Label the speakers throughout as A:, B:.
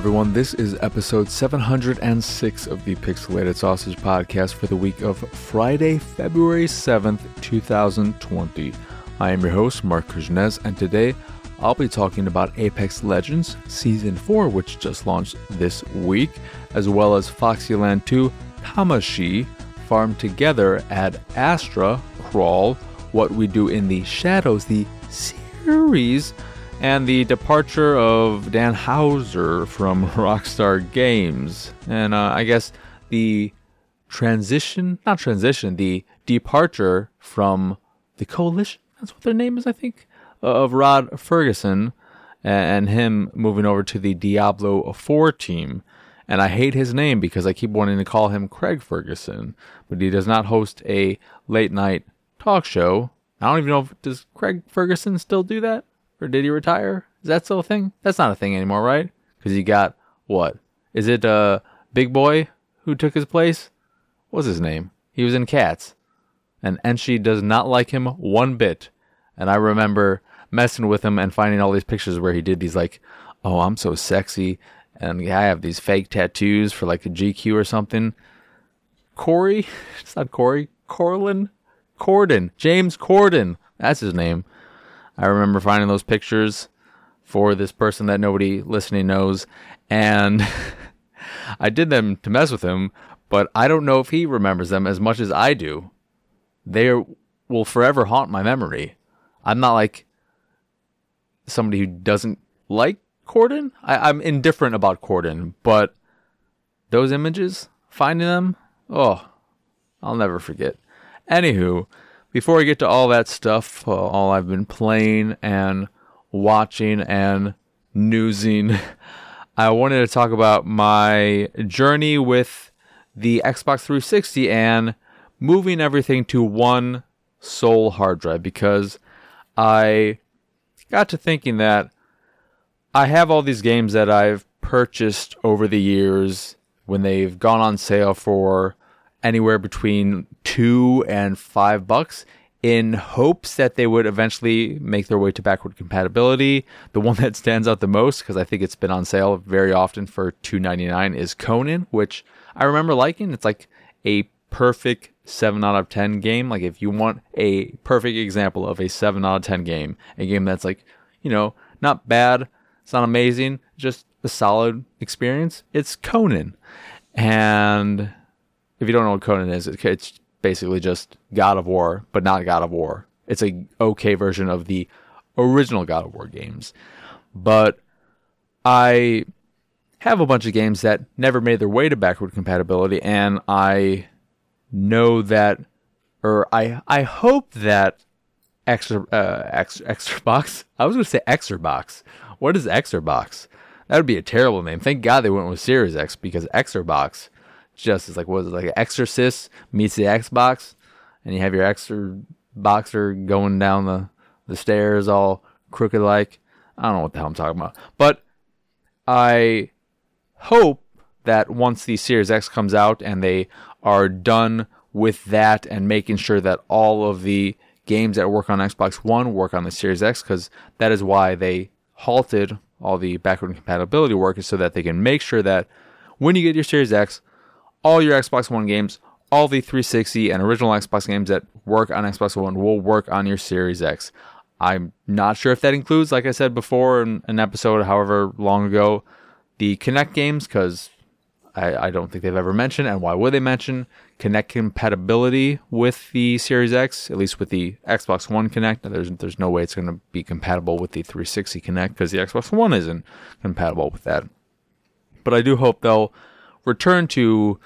A: everyone. This is episode 706 of the Pixelated Sausage Podcast for the week of Friday, February 7th, 2020. I am your host, Marc Kuznez, and today I'll be talking about Apex Legends Season 4, which just launched this week, as well as Foxyland 2 Tamashii, Farm Together Ad Astra, Crawl, What We Do in the Shadows, the series and the departure of Dan Houser from Rockstar Games. And uh, I guess the transition, not transition, the departure from the coalition, that's what their name is, I think, of Rod Fergusson and him moving over to the Diablo 4 team. And I hate his name because I keep wanting to call him Craig Ferguson, but he does not host a late night talk show. I don't even know if does Craig Ferguson still do that? Or did he retire? Is that still a thing? That's not a thing anymore, right? Because he got what? Is it uh Big Boy who took his place? What's his name? He was in Cats. And Enshi does not like him one bit. And I remember messing with him and finding all these pictures where he did these like, oh, I'm so sexy. And I have these fake tattoos for like a GQ or something. Corey? It's not Corey. Corlin? Corden. James Corden. That's his name. I remember finding those pictures for this person that nobody listening knows, and I did them to mess with him, but I don't know if he remembers them as much as I do. They will forever haunt my memory. I'm not like somebody who doesn't like Corden. I, am indifferent about Corden, but those images, finding them, oh, I'll never forget. Anywho, before we get to all that stuff, uh, all I've been playing and watching and newsing, I wanted to talk about my journey with the Xbox 360 and moving everything to one sole hard drive because I got to thinking that I have all these games that I've purchased over the years when they've gone on sale for anywhere between two and five bucks in hopes that they would eventually make their way to backward compatibility. The one that stands out the most, because I think it's been on sale very often for two ninety nine, is Conan, which I remember liking. It's like a perfect seven out of ten game. Like if you want a perfect example of a seven out of ten game, a game that's like, you know, not bad, it's not amazing, just a solid experience, it's Conan. And if you don't know what Conan is, it's basically just God of War, but not God of War. It's a okay version of the original God of War games. But I have a bunch of games that never made their way to backward compatibility, and I know that, or I I hope that extra uh, extra extra box. I was going to say extra box. What is extra box? That would be a terrible name. Thank God they went with Series X because extra box just as like was it like an Exorcist meets the Xbox, and you have your extra boxer going down the the stairs all crooked like. I don't know what the hell I'm talking about, but I hope that once the Series X comes out and they are done with that and making sure that all of the games that work on Xbox One work on the Series X because that is why they halted all the backward compatibility work is so that they can make sure that when you get your Series X, all your Xbox One games, all the 360 and original Xbox games that work on Xbox One will work on your Series X. I'm not sure if that includes, like I said before in an episode, however long ago, the Kinect games, because I, I, don't think they've ever mentioned, and why would they mention Kinect compatibility with the Series X, at least with the Xbox One Kinect? There's there's no way it's going to be compatible with the 360 Kinect because the Xbox One isn't compatible with that. But I do hope they'll return to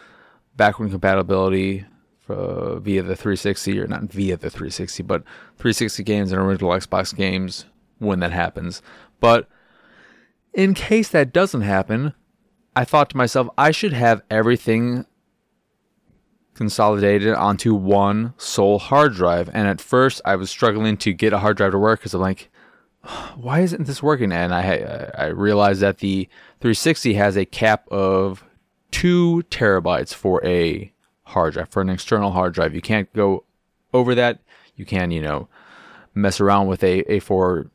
A: backward compatibility uh, via the 360 or not via the 360 but 360 games and original xbox games when that happens. But in case that doesn't happen i thought to myself i should have everything consolidated onto one sole hard drive. And at first i was struggling to get a hard drive to work because i'm like why isn't this working? And i i realized that the 360 has a cap of two terabytes for a hard drive, for an external hard drive. You can't go over that. You can, you know, mess around with a, a four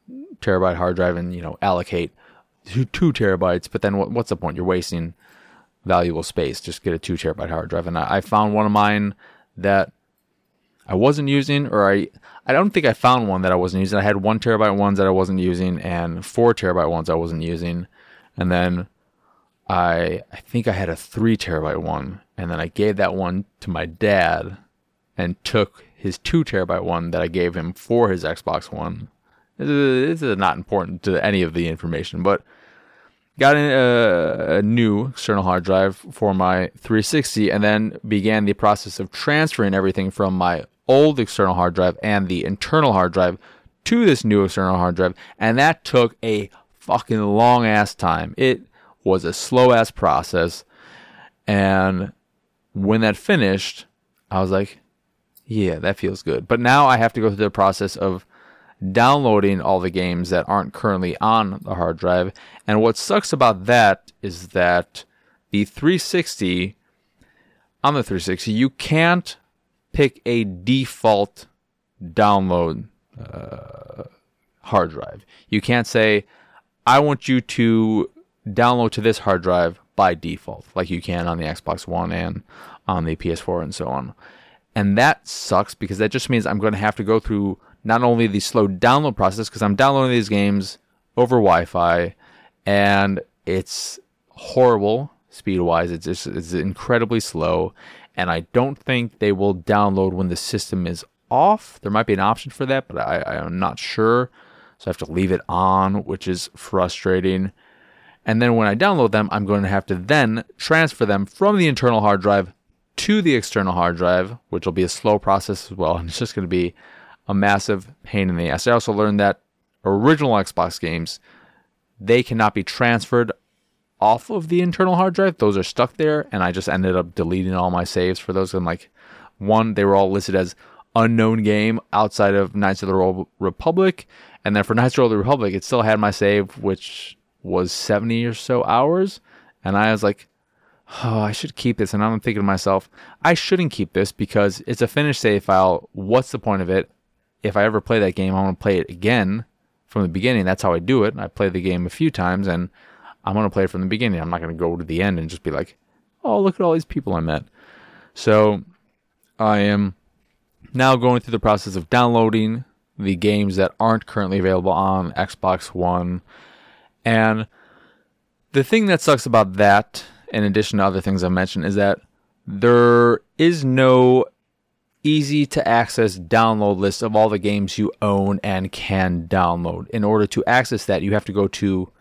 A: terabyte hard drive and, you know, allocate two, two terabytes, but then what, what's the point? You're wasting valuable space. Just get a two terabyte hard drive. And I, I found one of mine that I wasn't using, or I I don't think I found one that I wasn't using. I had one terabyte ones that I wasn't using, and four terabyte ones I wasn't using, and then I I think I had a three terabyte one, and then I gave that one to my dad, and took his two terabyte one that I gave him for his Xbox One. This is not important to any of the information, but got a, uh, a, new external hard drive for my 360 and then began the process of transferring everything from my old external hard drive and the internal hard drive to this new external hard drive and that took a fucking long ass time it was a slow ass process and when that finished i was like yeah that feels good but now i have to go through the process of downloading all the games that aren't currently on the hard drive. And what sucks about that is that the 360 on the 360 you can't pick a default download uh, hard drive. You can't say I want you to download to this hard drive by default like you can on the Xbox One and on the PS4 and so on. And that sucks because that just means I'm going to have to go through not only the slow download process because I'm downloading these games over Wi-Fi, and it's horrible speed wise. It's just it's incredibly slow, and I don't think they will download when the system is off. There might be an option for that, but I, I am not sure. So I have to leave it on, which is frustrating. And then when I download them, I'm going to have to then transfer them from the internal hard drive to the external hard drive, which will be a slow process as well. And it's just going to be a massive pain in the ass. I also learned that original Xbox games they cannot be transferred off of the internal hard drive. Those are stuck there, and I just ended up deleting all my saves for those. And like one, they were all listed as unknown game outside of Knights of the Old Republic, and then for Knights of the Old Republic, it still had my save, which was seventy or so hours, and I was like. Oh, I should keep this. And I'm thinking to myself, I shouldn't keep this because it's a finished save file. What's the point of it? if I ever play that game, I want to play it again from the beginning. That's how I do it. I play the game a few times and I'm going to play it from the beginning. I'm not going to go to the end and just be like, oh, look at all these people I met. So I am now going through the process of downloading the games that aren't currently available on Xbox One. And the thing that sucks about that, in addition to other things I mentioned, is that there is no easy to access download list of all the games you own and can download. In order to access that, you have to go to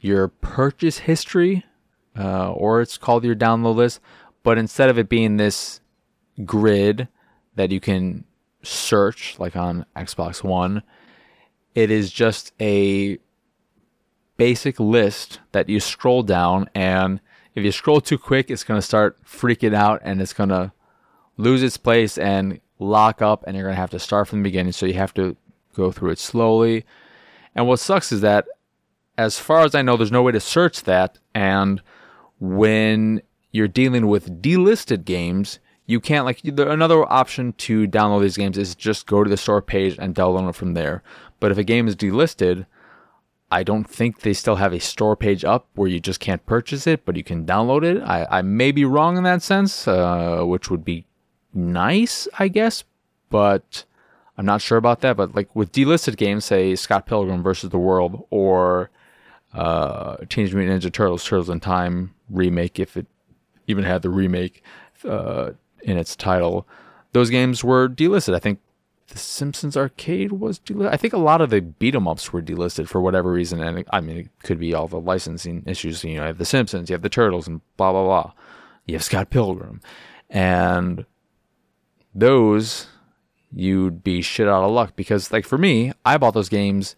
A: your purchase history, uh, or it's called your download list. But instead of it being this grid that you can search, like on Xbox One, it is just a basic list that you scroll down. And if you scroll too quick, it's going to start freaking out and it's going to lose its place and lock up, and you're going to have to start from the beginning. So you have to go through it slowly. And what sucks is that, as far as I know, there's no way to search that. And when you're dealing with delisted games, you can't like another option to download these games is just go to the store page and download it from there. But if a game is delisted, I don't think they still have a store page up where you just can't purchase it, but you can download it. I, I may be wrong in that sense, uh, which would be nice, I guess, but I'm not sure about that. But like with delisted games, say Scott Pilgrim versus the World or uh, Teenage Mutant Ninja Turtles: Turtles in Time remake, if it even had the remake uh, in its title, those games were delisted. I think the Simpsons Arcade was delisted. I think a lot of the beat 'em ups were delisted for whatever reason, and I mean it could be all the licensing issues. You know, you have the Simpsons, you have the Turtles, and blah blah blah. You have Scott Pilgrim, and those you'd be shit out of luck because like for me, I bought those games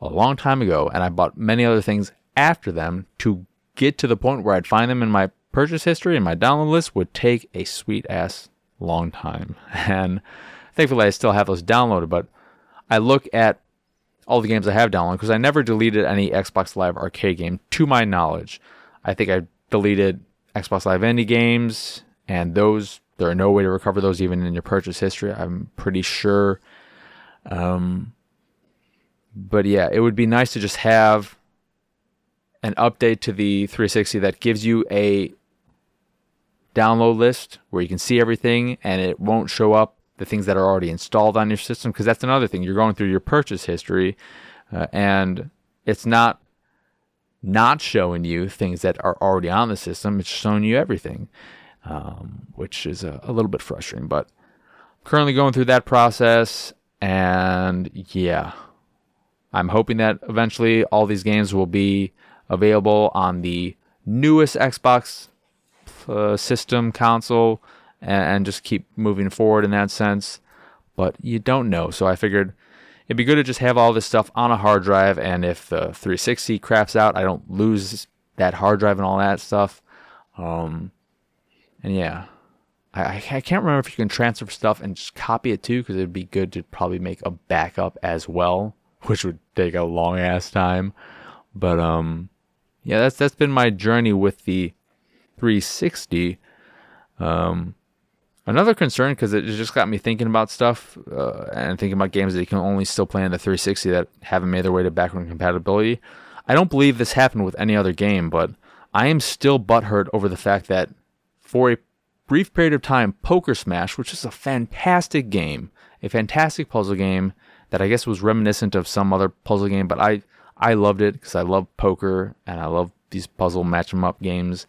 A: a long time ago and I bought many other things after them to get to the point where I'd find them in my purchase history and my download list would take a sweet ass long time. And thankfully I still have those downloaded, but I look at all the games I have downloaded because I never deleted any Xbox Live arcade game to my knowledge. I think I deleted Xbox Live indie games and those there are no way to recover those even in your purchase history. I'm pretty sure. Um, but yeah, it would be nice to just have an update to the 360 that gives you a download list where you can see everything and it won't show up the things that are already installed on your system because that's another thing. You're going through your purchase history uh, and it's not not showing you things that are already on the system. It's showing you everything um, which is a, a little bit frustrating but currently going through that process and yeah i'm hoping that eventually all these games will be available on the newest xbox uh, system console and, and just keep moving forward in that sense. But you don't know, so I figured it'd be good to just have all this stuff on a hard drive, and if the 360 craps out, I don't lose that hard drive and all that stuff. Um, and yeah, I, I can't remember if you can transfer stuff and just copy it too, because it'd be good to probably make a backup as well, which would take a long ass time. But um, yeah, that's that's been my journey with the 360. Um, another concern because it just got me thinking about stuff uh, and thinking about games that you can only still play on the 360 that haven't made their way to backward compatibility. I don't believe this happened with any other game, but I am still butthurt over the fact that for a brief period of time, Poker Smash, which is a fantastic game, a fantastic puzzle game that I guess was reminiscent of some other puzzle game, but I I loved it because I love poker and I love these puzzle match 'em up games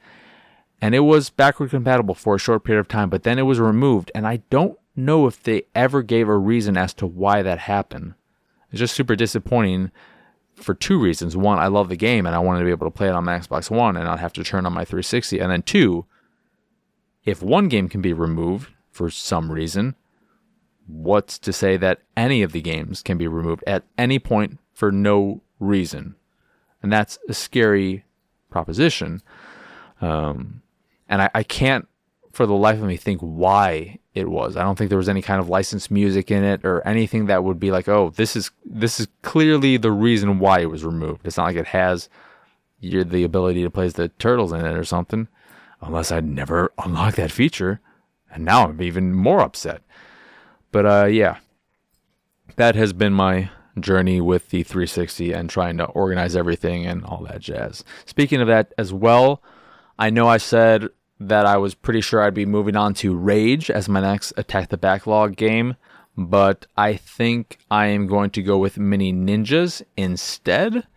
A: and it was backward compatible for a short period of time, but then it was removed, and I don't know if they ever gave a reason as to why that happened. It's just super disappointing for two reasons. One, I love the game and I wanted to be able to play it on my Xbox One and not have to turn on my 360. And then two, if one game can be removed for some reason, what's to say that any of the games can be removed at any point for no reason? And that's a scary proposition. Um, and I, I can't for the life of me think why it was. I don't think there was any kind of licensed music in it or anything that would be like, oh, this is this is clearly the reason why it was removed. It's not like it has the ability to play the turtles in it or something, unless I'd never unlocked that feature. And now I'm even more upset. But uh, yeah, that has been my journey with the 360 and trying to organize everything and all that jazz. Speaking of that as well, I know I said that I was pretty sure I'd be moving on to Rage as my next Attack the Backlog game, but I think I am going to go with Mini Ninjas instead.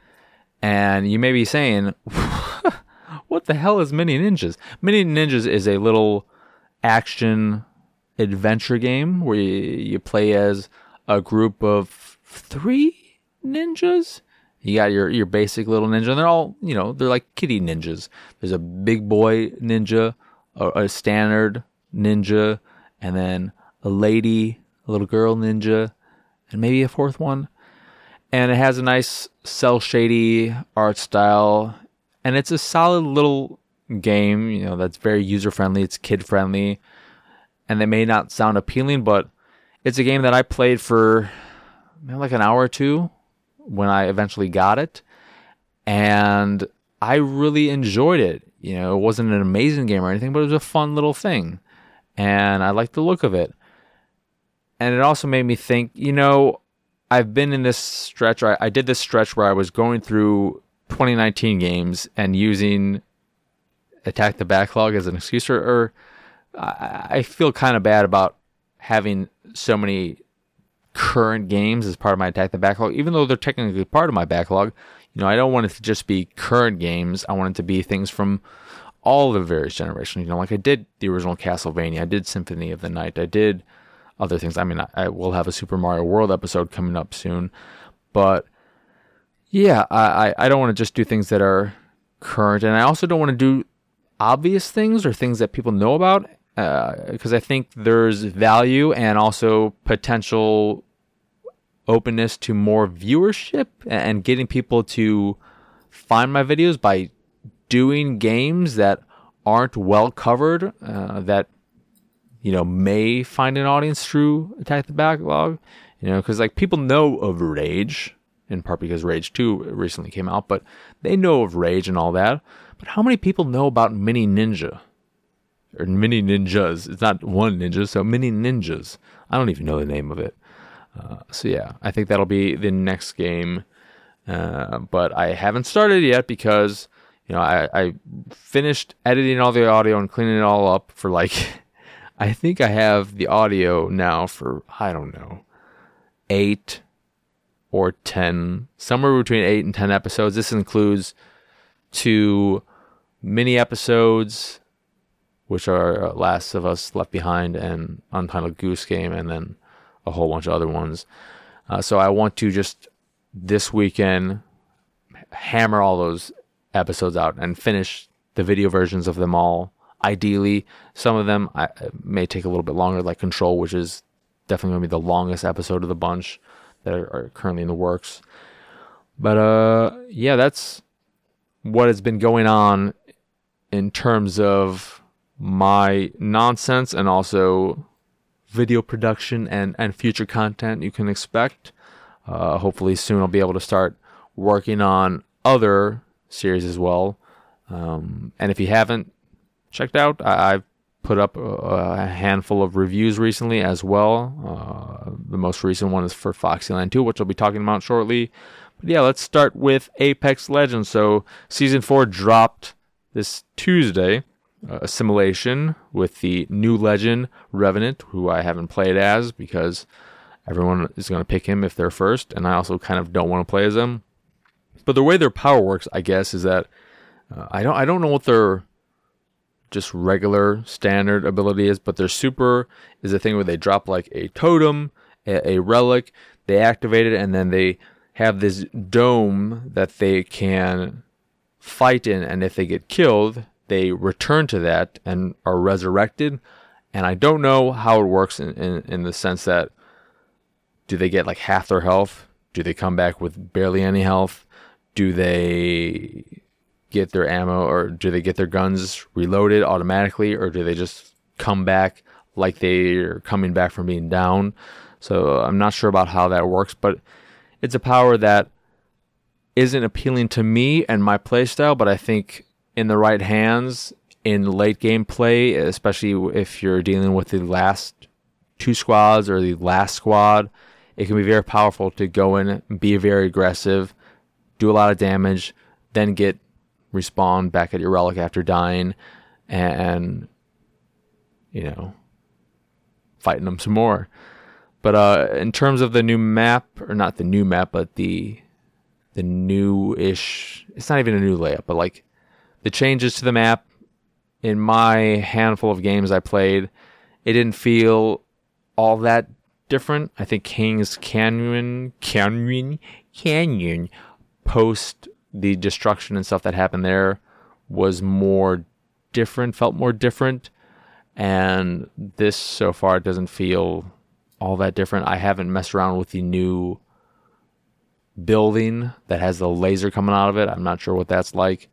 A: And you may be saying, what the hell is Mini Ninjas? Mini Ninjas is a little action adventure game where you, play as a group of three ninjas you got your your basic little ninja, and they're all you know they're like kitty ninjas. There's a big boy ninja, a, a standard ninja, and then a lady, a little girl ninja, and maybe a fourth one. And it has a nice cel shady art style, and it's a solid little game. You know that's very user friendly. It's kid friendly, and they may not sound appealing, but it's a game that I played for like an hour or two when I eventually got it. And I really enjoyed it. You know, it wasn't an amazing game or anything, but it was a fun little thing. And I liked the look of it. And it also made me think, you know, I've been in this stretch, I, I did this stretch where I was going through 2019 games and using Attack the Backlog as an excuse, or, or I, I feel kind of bad about having so many current games as part of my attack the backlog, even though they're technically part of my backlog. You know, I don't want it to just be current games. I want it to be things from all the various generations. You know, like I did the original Castlevania, I did Symphony of the Night, I did other things. I mean, I, I will have a Super Mario World episode coming up soon, but yeah, I, I don't want to just do things that are current, and I also don't want to do obvious things or things that people know about because uh, I think there's value and also potential openness to more viewership and getting people to find my videos by doing games that aren't well covered uh, that you know may find an audience through attack the backlog you know because like people know of rage in part because rage 2 recently came out but they know of rage and all that. But how many people know about mini ninja or mini ninjas. It's not one ninja, so mini ninjas. I don't even know the name of it. Uh, so yeah, I think that'll be the next game Uh, but I haven't started yet because you know I, I finished editing all the audio and cleaning it all up for like I think I have the audio now for I don't know eight or ten somewhere between eight and ten episodes. This includes two mini episodes, which are Last of Us Left Behind and Untitled Goose Game, and then a whole bunch of other ones. Uh, so I want to just this weekend hammer all those episodes out and finish the video versions of them all. Ideally, some of them I, may take a little bit longer, like Control, which is definitely going to be the longest episode of the bunch that are, are currently in the works. But uh, yeah, that's what has been going on in terms of my nonsense and also video production and, and future content you can expect. Uh, hopefully, soon I'll be able to start working on other series as well. Um, and if you haven't checked out, I, have put up a, a, handful of reviews recently as well. Uh, the most recent one is for Foxyland 2, which I'll be talking about shortly. But yeah, let's start with Apex Legends. So, Season 4 dropped this Tuesday. Uh, assimilation with the new legend Revenant, who I haven't played as because everyone is going to pick him if they're first, and I also kind of don't want to play as them. But the way their power works, I guess, is that uh, I don't I don't know what their just regular standard ability is, but their super is a thing where they drop like a totem, a, a relic, they activate it, and then they have this dome that they can fight in, and if they get killed, they return to that and are resurrected. And I don't know how it works in, in, in the sense that do they get like half their health? Do they come back with barely any health? Do they get their ammo or do they get their guns reloaded automatically or do they just come back like they're coming back from being down? So uh, I'm not sure about how that works, but it's a power that isn't appealing to me and my playstyle, but I think in the right hands in late game play, especially if you're dealing with the last two squads or the last squad, it can be very powerful to go in, be very aggressive, do a lot of damage, then get respawn back at your relic after dying, and you know, fighting them some more. But uh, in terms of the new map, or not the new map, but the the new-ish, it's not even a new layout, but like the changes to the map in my handful of games I played, it didn't feel all that different. I think King's Canyon, Canyon, Canyon, post the destruction and stuff that happened there was more different, felt more different. And this so far doesn't feel all that different. I haven't messed around with the new building that has the laser coming out of it. I'm not sure what that's like.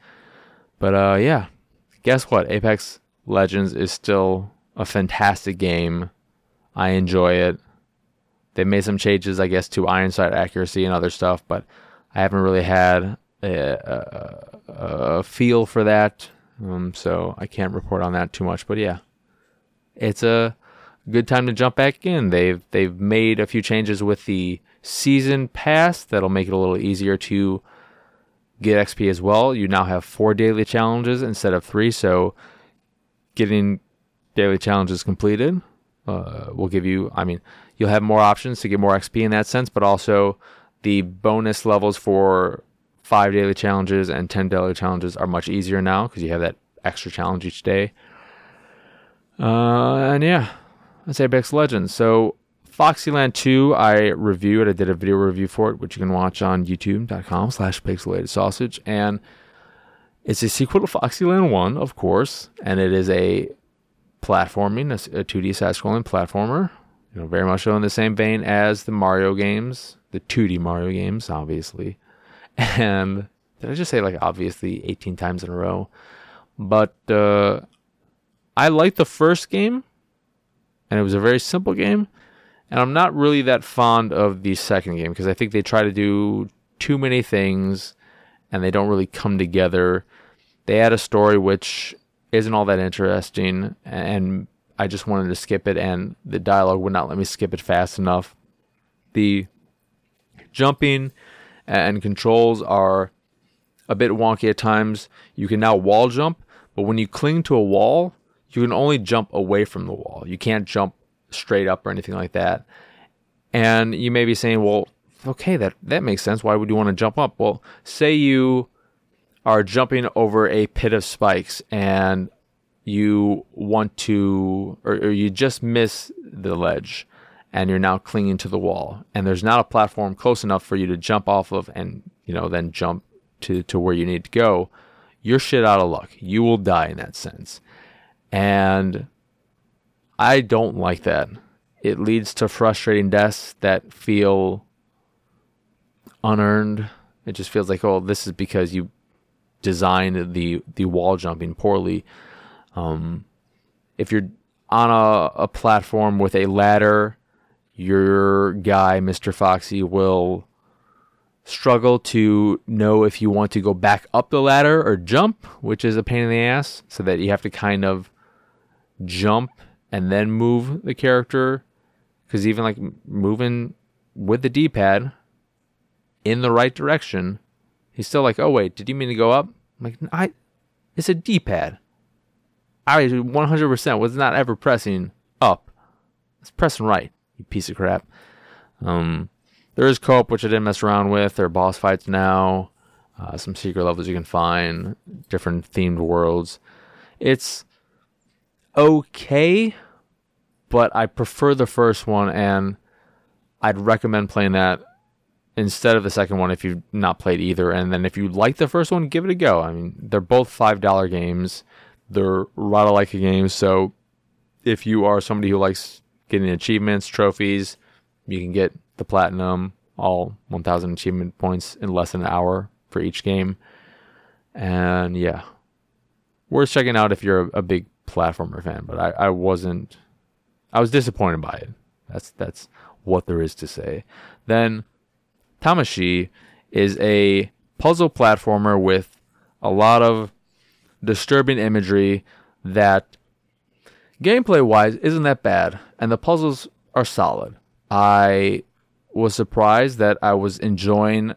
A: But uh, yeah, guess what? Apex Legends is still a fantastic game. I enjoy it. They made some changes, I guess, to iron sight accuracy and other stuff, but I haven't really had a, a, a feel for that, um, so I can't report on that too much. But yeah, it's a good time to jump back in. They've they've made a few changes with the season pass that'll make it a little easier to get XP as well. You now have four daily challenges instead of three, so getting daily challenges completed uh, will give you. I mean, you'll have more options to get more XP in that sense, but also the bonus levels for five daily challenges and ten daily challenges are much easier now because you have that extra challenge each day. Uh, and yeah, that's Apex Legends. So Foxyland 2, I reviewed. I did a video review for it, which you can watch on youtube.com slash pixelated sausage. And it's a sequel to Foxyland 1, of course, and it is a platforming, a, 2D side-scrolling platformer. You know, very much so in the same vein as the Mario games, the 2D Mario games, obviously. And did I just say like obviously 18 times in a row? But uh, I liked the first game, and it was a very simple game. And I'm not really that fond of the second game because I think they try to do too many things and they don't really come together. They add a story which isn't all that interesting and I just wanted to skip it and the dialogue would not let me skip it fast enough. The jumping and controls are a bit wonky at times. You can now wall jump, but when you cling to a wall, you can only jump away from the wall. You can't jump straight up or anything like that. And you may be saying, well, okay, that, that makes sense. Why would you want to jump up? Well, say you are jumping over a pit of spikes and you want to, or, or you just miss the ledge and you're now clinging to the wall and there's not a platform close enough for you to jump off of and, you know, then jump to, to where you need to go. You're shit out of luck. You will die in that sense. And I don't like that. It leads to frustrating deaths that feel unearned. It just feels like, oh, this is because you designed the the wall jumping poorly. Um, if you're on a, a platform with a ladder, your guy, Mr. Foxy, will struggle to know if you want to go back up the ladder or jump, which is a pain in the ass, so that you have to kind of jump and then move the character. Because even like moving with the D pad in the right direction, he's still like, oh, wait, did you mean to go up? I'm like, I, it's a D pad. I 100% was not ever pressing up. It's pressing right, you piece of crap. Um, there is co-op, which I didn't mess around with. There are boss fights now. Uh, some secret levels you can find, different themed worlds. It's okay, but I prefer the first one, and I'd recommend playing that instead of the second one if you've not played either. And then if you like the first one, give it a go. I mean, they're both five dollar games. They're Rada games, so if you are somebody who likes getting achievements, trophies, you can get the platinum, all 1,000 achievement points in less than an hour for each game. And yeah, worth checking out if you're a big platformer fan, but I, I wasn't. I was disappointed by it. That's that's what there is to say. Then Tamashii is a puzzle platformer with a lot of disturbing imagery that gameplay wise isn't that bad and the puzzles are solid. I was surprised that I was enjoying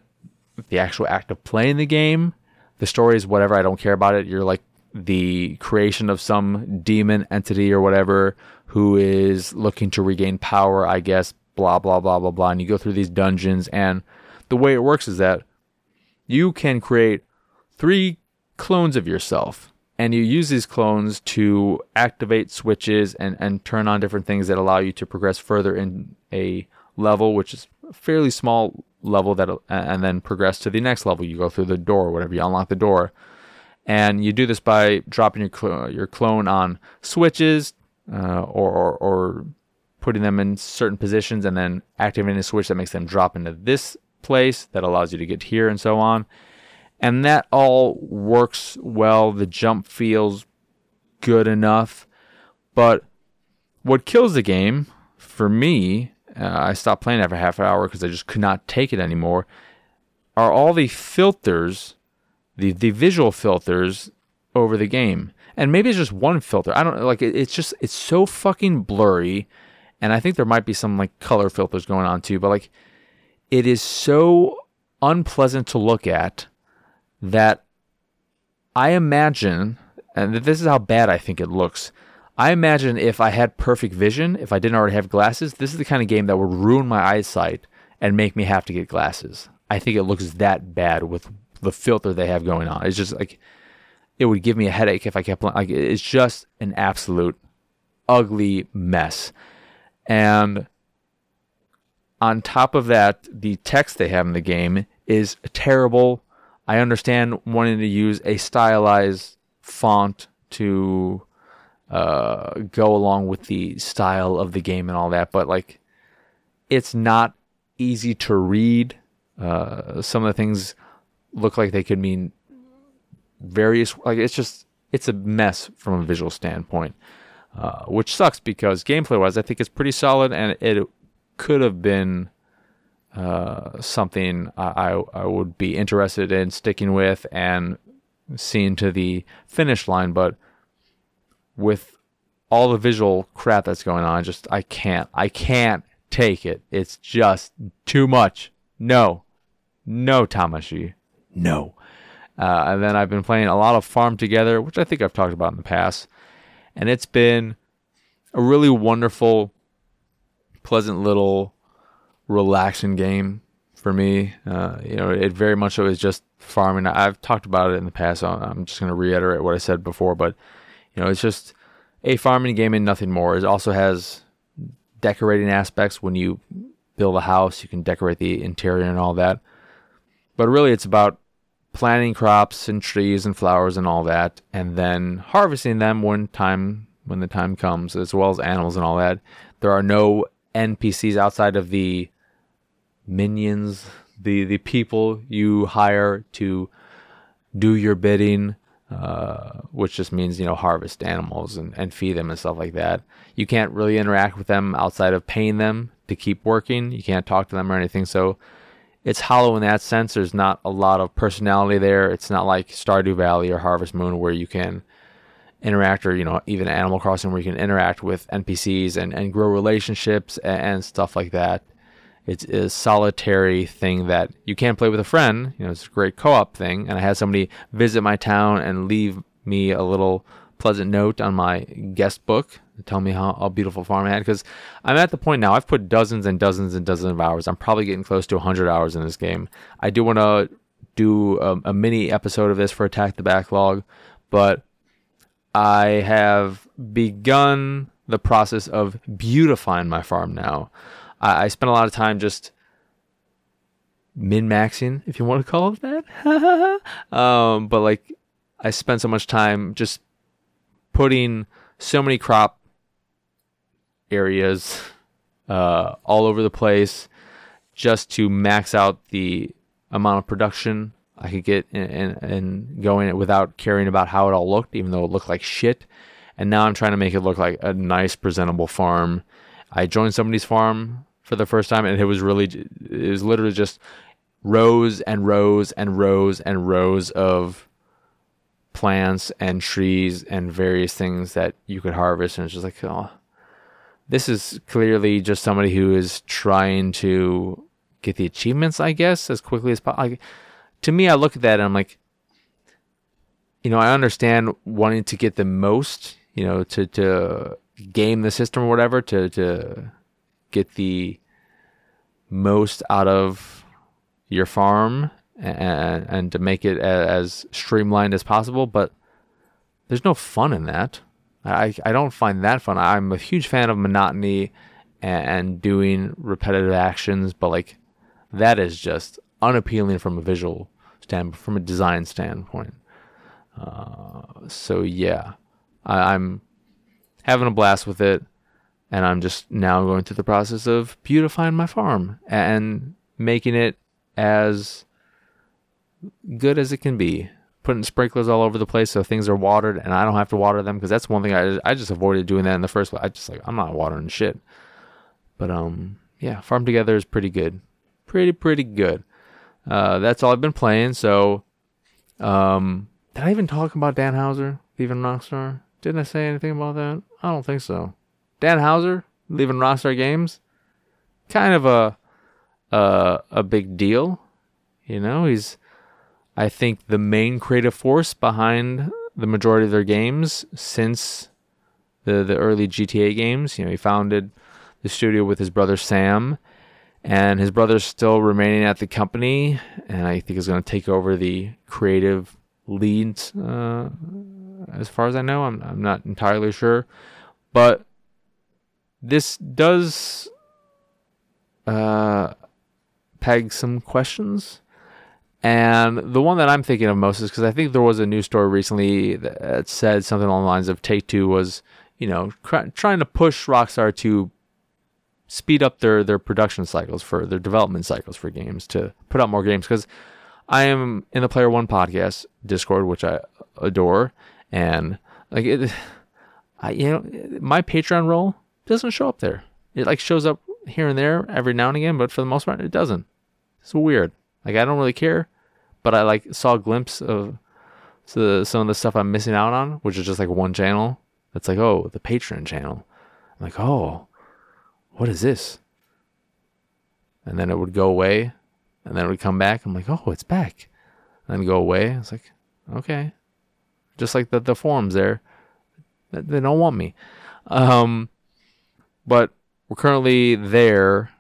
A: the actual act of playing the game. The story is whatever, I don't care about it. You're like the creation of some demon entity or whatever who is looking to regain power, I guess, blah, blah, blah, blah, blah. And you go through these dungeons, and the way it works is that you can create three clones of yourself. And you use these clones to activate switches and, and turn on different things that allow you to progress further in a level, which is a fairly small level that, uh, and then progress to the next level. You go through the door, whatever, you unlock the door and you do this by dropping your cl- your clone on switches uh, or, or, or putting them in certain positions and then activating a switch that makes them drop into this place that allows you to get here and so on. And that all works well. The jump feels good enough. But what kills the game for me, uh, I stopped playing after half an hour because I just could not take it anymore, are all the filters the the visual filters over the game. And maybe it's just one filter. I don't like it, it's just it's so fucking blurry and I think there might be some like color filters going on too, but like it is so unpleasant to look at that I imagine and this is how bad I think it looks. I imagine if I had perfect vision, if I didn't already have glasses, this is the kind of game that would ruin my eyesight and make me have to get glasses. I think it looks that bad with the filter they have going on. It's just like it would give me a headache if I kept. Like it's just an absolute ugly mess. And on top of that, the text they have in the game is terrible. I understand wanting to use a stylized font to uh, go along with the style of the game and all that, but like it's not easy to read. Uh, some of the things look like they could mean various like it's just it's a mess from a visual standpoint uh, which sucks because gameplay wise i think it's pretty solid and it could have been uh, something I, I would be interested in sticking with and seeing to the finish line but with all the visual crap that's going on just i can't i can't take it. It's just too much. No. No Tamashii. No. Uh, and then I've been playing a lot of Farm Together, which I think I've talked about in the past. And it's been a really wonderful, pleasant little relaxing game for me. Uh, you know, it very much so is just farming. I've talked about it in the past. So I'm just going to reiterate what I said before, but you know, it's just a farming game and nothing more. It also has decorating aspects. When you build a house, you can decorate the interior and all that. But really, it's about planting crops and trees and flowers and all that, and then harvesting them when time when the time comes, as well as animals and all that. There are no NPCs outside of the minions, the the people you hire to do your bidding, uh, which just means you know harvest animals and, and feed them and stuff like that. You can't really interact with them outside of paying them to keep working. You can't talk to them or anything. So it's hollow in that sense. There's not a lot of personality there. It's not like Stardew Valley or Harvest Moon where you can interact or you know even Animal Crossing where you can interact with NPCs and, and grow relationships and, and stuff like that. It's a solitary thing that you can't play with a friend. You know, it's a great co-op thing. And I had somebody visit my town and leave me a little pleasant note on my guest book tell me how, how beautiful farm I had. Because I'm at the point now, I've put dozens and dozens and dozens of hours. I'm probably getting close to 100 hours in this game. I do want to do a, a mini episode of this for Attack the Backlog, but I have begun the process of beautifying my farm now. I, I spent a lot of time just min maxing, if you want to call it that. um, but like, I spent so much time just putting so many crop areas uh, all over the place just to max out the amount of production I could get and, and going without caring about how it all looked, even though it looked like shit. And now I'm trying to make it look like a nice, presentable farm. I joined somebody's farm for the first time, and it was really, it was literally just rows and rows and rows and rows of plants and trees and various things that you could harvest. And it's just like, oh, this is clearly just somebody who is trying to get the achievements, I guess, as quickly as possible. Like, to me, I look at that and I'm like, you know, I understand wanting to get the most, you know, to to game the system or whatever, to to get the most out of your farm and and to make it as streamlined as possible. But there's no fun in that. I I don't find that fun. I'm a huge fan of monotony and, and doing repetitive actions, but like that is just unappealing from a visual stand from a design standpoint. Uh, so yeah, I, I'm having a blast with it, and I'm just now going through the process of beautifying my farm and making it as good as it can be. Putting sprinklers all over the place so things are watered, and I don't have to water them because that's one thing I I just avoided doing that in the first place. I just like I'm not watering shit. But um, yeah, farm together is pretty good, pretty pretty good. Uh, that's all I've been playing. So, um, did I even talk about Dan Houser leaving Rockstar? Didn't I say anything about that? I don't think so. Dan Houser leaving Rockstar Games, kind of a a a big deal. You know, he's I think the main creative force behind the majority of their games since the the early GTA games. You know, he founded the studio with his brother Sam and his brother's still remaining at the company, and I think is going to take over the creative leads. Uh, as far as I know, I'm I'm not entirely sure, but this does uh, peg some questions. And the one that I'm thinking of most is because I think there was a news story recently that said something along the lines of Take Two was, you know, cr- trying to push Rockstar to speed up their their production cycles for their development cycles for games to put out more games because I am in the Player One podcast Discord, which I adore, and like it, I you know my Patreon role doesn't show up there. It like shows up here and there every now and again, but for the most part, it doesn't. It's weird. Like I don't really care, but I like saw a glimpse of so some of the stuff I'm missing out on, which is just like one channel. It's like oh the Patreon channel. I'm like oh what is this? And then it would go away. and then it would come back. I'm like, oh, it's back. And then go away. It's like, okay, just like the the forums there, they don't want me. Um, but we're currently there.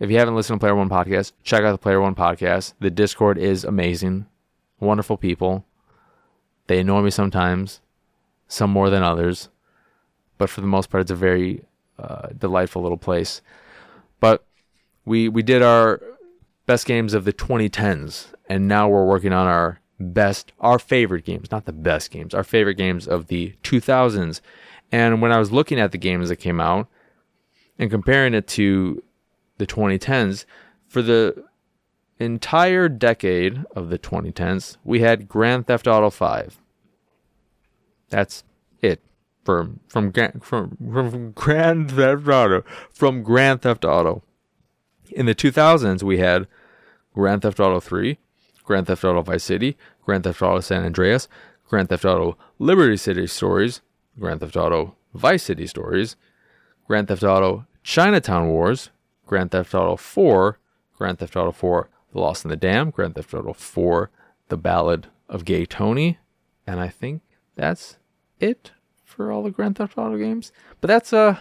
A: If you haven't listened to Player One podcast, check out the Player One podcast. The Discord is amazing, wonderful people. They annoy me sometimes, some more than others, but for the most part, it's a very uh, delightful little place. But we we did our best games of the 2010s, and now we're working on our best, our favorite games, not the best games, our favorite games of the 2000s. And when I was looking at the games that came out and comparing it to the 2010s, for the entire decade of the 2010s, we had Grand Theft Auto 5. That's it from from from from Grand Theft Auto from Grand Theft Auto. In the 2000s, we had Grand Theft Auto 3, Grand Theft Auto Vice City, Grand Theft Auto San Andreas, Grand Theft Auto Liberty City Stories, Grand Theft Auto Vice City Stories, Grand Theft Auto Chinatown Wars, Grand Theft Auto 4, Grand Theft Auto 4 The Lost and the Damned, Grand Theft Auto 4 The Ballad of Gay Tony, and I think that's it for all the Grand Theft Auto games. But that's uh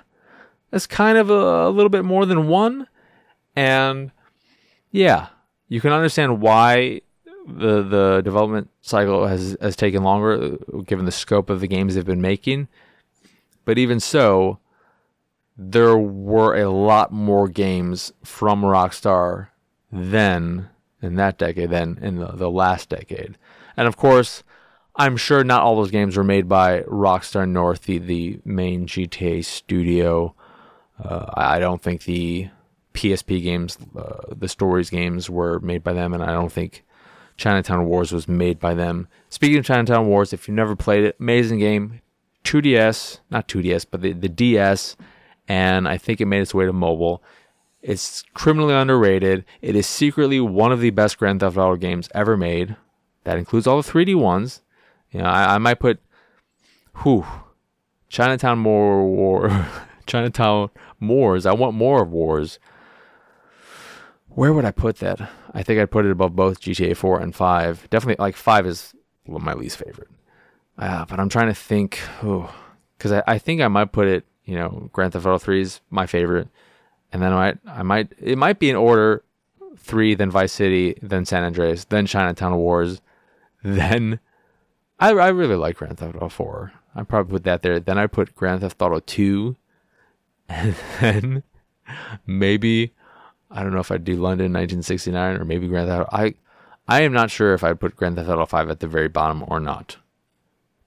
A: that's kind of a, a little bit more than one, and yeah, you can understand why the the development cycle has has taken longer given the scope of the games they've been making. But even so, there were a lot more games from Rockstar then in that decade than in the, the last decade. And of course, I'm sure not all those games were made by Rockstar North, the, the main GTA studio. Uh, I don't think the PSP games, uh, the stories games, were made by them, and I don't think Chinatown Wars was made by them. Speaking of Chinatown Wars, if you've never played it, amazing game. 2DS, not 2DS, but the, the DS, and I think it made its way to mobile. It's criminally underrated. It is secretly one of the best Grand Theft Auto games ever made. That includes all the 3D ones. You know, I, I might put, whew, Chinatown more war, Chinatown Wars. I want more of Wars. Where would I put that? I think I'd put it above both GTA 4 and 5. Definitely, like 5 is my least favorite. Uh, but I'm trying to think, because I, I think I might put it, you know, Grand Theft Auto 3 is my favorite. And then I might, I might, it might be in order 3, then Vice City, then San Andreas, then Chinatown Wars, then. I, I really like Grand Theft Auto 4. I probably put that there. Then I put Grand Theft Auto 2. And then maybe I don't know if I'd do London 1969 or maybe Grand Theft Auto. I I am not sure if I'd put Grand Theft Auto 5 at the very bottom or not.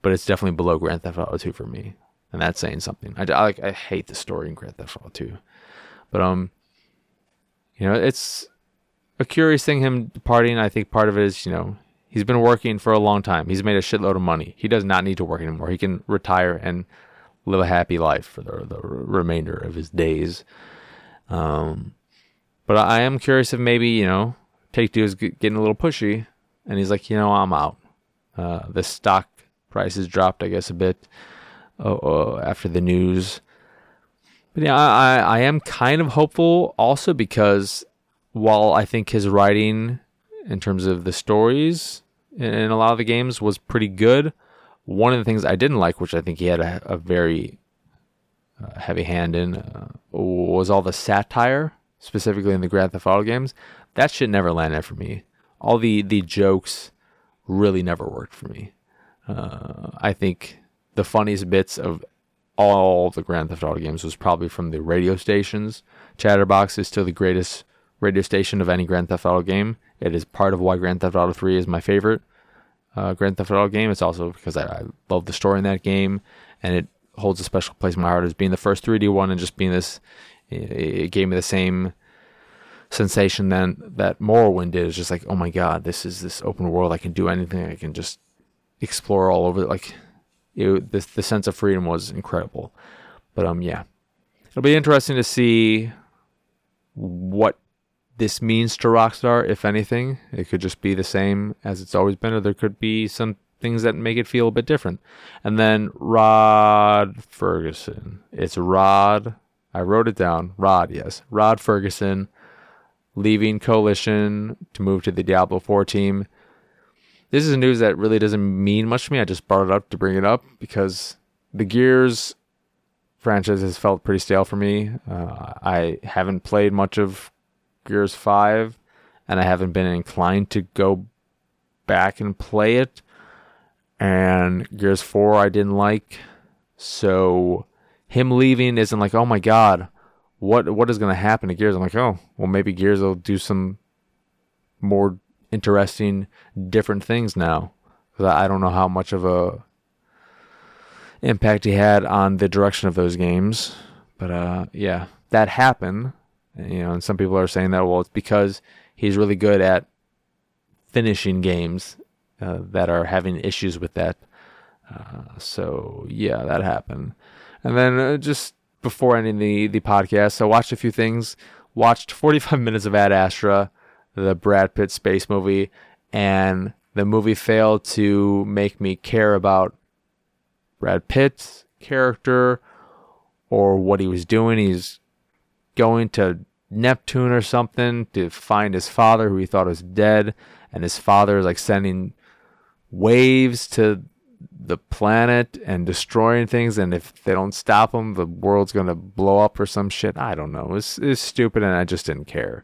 A: But it's definitely below Grand Theft Auto 2 for me. And that's saying something. I, I I hate the story in Grand Theft Auto 2. But um you know, it's a curious thing him departing. I think part of it is, you know, he's been working for a long time. He's made a shitload of money. He does not need to work anymore. He can retire and live a happy life for the, the remainder of his days. Um, but I am curious if maybe, you know, Take Two is getting a little pushy and he's like, you know, I'm out. Uh, the stock price has dropped, I guess, a bit uh, after the news. But yeah, I, I am kind of hopeful also because while I think his writing in terms of the stories in, in a lot of the games was pretty good, one of the things I didn't like, which I think he had a, a very uh, heavy hand in, uh, was all the satire specifically in the Grand Theft Auto games, that shit never landed for me. All the the jokes really never worked for me. Uh, I think the funniest bits of all the Grand Theft Auto games was probably from the radio stations. Chatterbox is still the greatest radio station of any Grand Theft Auto game. It is part of why Grand Theft Auto 3 is my favorite uh, Grand Theft Auto game. It's also because I, I love the story in that game, and it holds a special place in my heart as being the first 3D one and just being this it gave me the same sensation then that Morrowind did. It's just like, oh my god, this is this open world. I can do anything. I can just explore all over. Like, it, the the sense of freedom was incredible. But um, yeah, it'll be interesting to see what this means to Rockstar, if anything. It could just be the same as it's always been, or there could be some things that make it feel a bit different. And then Rod Fergusson. It's Rod I wrote it down. Rod, yes. Rod Fergusson. leaving Coalition to move to the Diablo 4 team. This is news that really doesn't mean much to me. I just brought it up to bring it up because the Gears franchise has felt pretty stale for me. Uh, I haven't played much of Gears 5, and I haven't been inclined to go back and play it. And Gears 4 I didn't like. So him leaving isn't like, oh my god, what what is going to happen to Gears? I'm like, oh, well maybe Gears will do some more interesting, different things now. I don't know how much of a impact he had on the direction of those games. But uh, yeah, that happened. You know, and some people are saying that well, it's because he's really good at finishing games uh, that are having issues with that. Uh, so yeah, that happened. And then uh, just before ending the the podcast, I watched a few things. Watched 45 minutes of Ad Astra, the Brad Pitt space movie, and the movie failed to make me care about Brad Pitt's character or what he was doing. He's going to Neptune or something to find his father who he thought was dead, and his father is like sending waves to the planet and destroying things and if they don't stop him the world's going to blow up or some shit. I don't know. It's, it's stupid and i just didn't care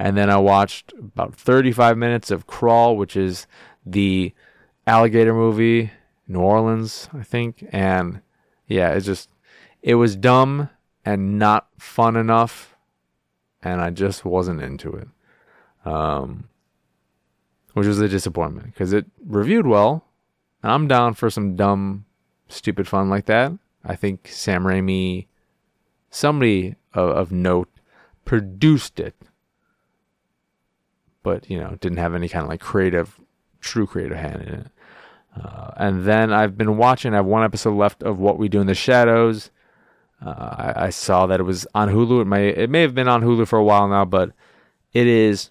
A: and then i watched about 35 minutes of crawl which is the alligator movie new orleans i think. And yeah it's just it was dumb and not fun enough and i just wasn't into it. Um which was a disappointment because it reviewed well I'm down for some dumb, stupid fun like that. I think Sam Raimi, somebody of, of note, produced it, but you know didn't have any kind of like creative, true creative hand in it. Uh, and then I've been watching. I have one episode left of What We Do in the Shadows. Uh, I, I, saw that it was on Hulu. It may it may have been on Hulu for a while now, but it is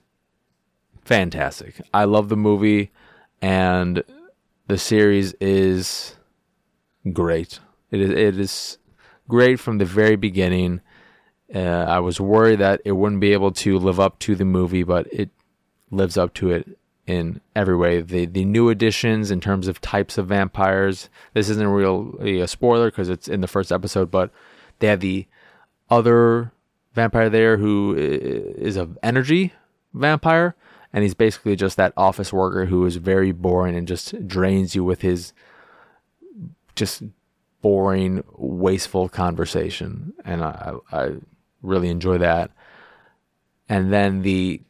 A: fantastic. I love the movie, and the series is great. It is it is great from the very beginning. Uh, I was worried that it wouldn't be able to live up to the movie, but it lives up to it in every way. The the new additions in terms of types of vampires. This isn't really a spoiler because it's in the first episode, but they have the other vampire there who is of energy vampire, and he's basically just that office worker who is very boring and just drains you with his just boring, wasteful conversation, and I, I really enjoy that. And then the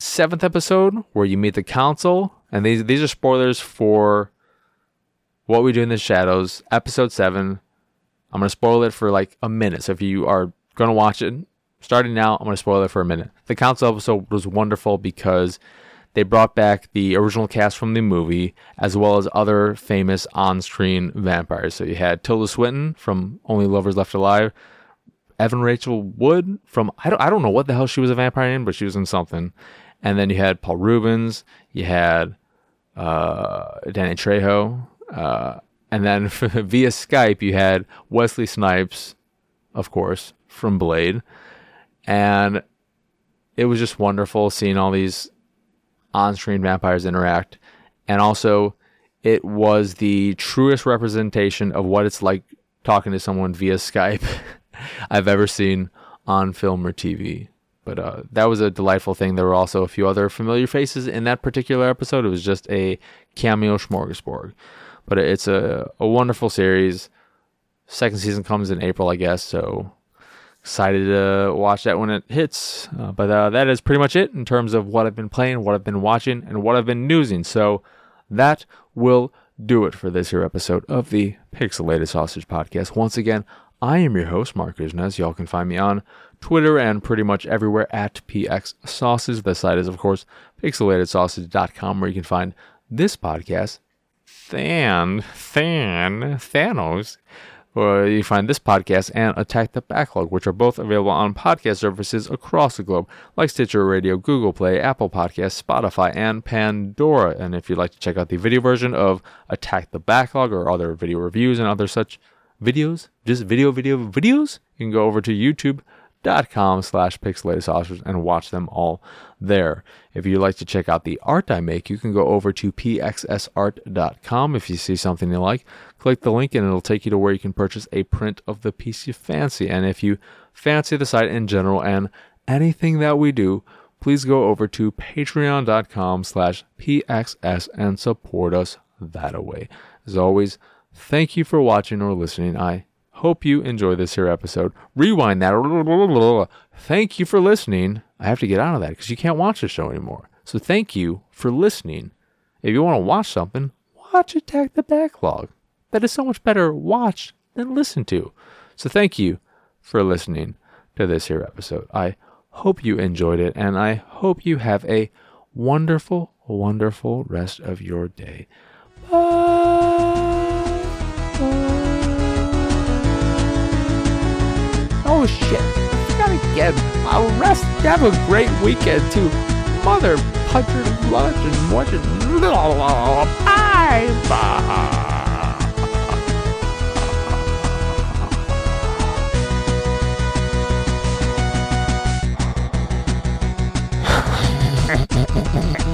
A: seventh episode where you meet the council, and these these are spoilers for what we do in the shadows, episode seven. I'm gonna spoil it for like a minute. So if you are gonna watch it, starting now, I'm to spoil it for a minute. The council episode was wonderful because they brought back the original cast from the movie as well as other famous on-screen vampires. So you had Tilda Swinton from Only Lovers Left Alive, Evan Rachel Wood from I don't I don't know what the hell she was a vampire in, but she was in something. And then you had Paul Reubens, you had uh, Danny Trejo, uh, and then via Skype you had Wesley Snipes, of course, from Blade and it was just wonderful seeing all these on-screen vampires interact and also it was the truest representation of what it's like talking to someone via Skype I've ever seen on film or TV. But uh, that was a delightful thing. There were also a few other familiar faces in that particular episode. It was just a cameo smorgasbord. But it's a, a wonderful series. Second season comes in April, I guess. So excited to watch that when it hits. Uh, but uh, that is pretty much it in terms of what I've been playing, what I've been watching, and what I've been newsing. So that will do it for this here episode of the Pixelated Sausage Podcast. Once again, I am your host, Marc Kuznez. Y'all can find me on Twitter and pretty much everywhere at PX Sausage. The site is, of course, pixelatedsausage.com, where you can find this podcast, Than, Than, Thanos, where you find this podcast and Attack the Backlog, which are both available on podcast services across the globe, like Stitcher Radio, Google Play, Apple Podcasts, Spotify, and Pandora. And if you'd like to check out the video version of Attack the Backlog or other video reviews and other such videos, just video, video, videos, you can go over to YouTube dot com slash pixelated sausage and watch them all there. If you'd like to check out the art I make, you can go over to pxsart.com. If you see something you like, click the link and it'll take you to where you can purchase a print of the piece you fancy. And if you fancy the site in general and anything that we do, please go over to patreon.com slash pxs and support us that way. As always, thank you for watching or listening. I Hope you enjoy this here episode. Rewind that. Thank you for listening. I have to get out of that because you can't watch the show anymore. So thank you for listening. If you want to watch something, watch Attack the Backlog. That is so much better watch than listen to. So thank you for listening to this here episode. I hope you enjoyed it and I hope you have a wonderful, wonderful rest of your day. Bye. bullshit. Gotta get a rest. Have a great weekend too. Mother puncher lunch and watch it. Bye. Bye. Ha.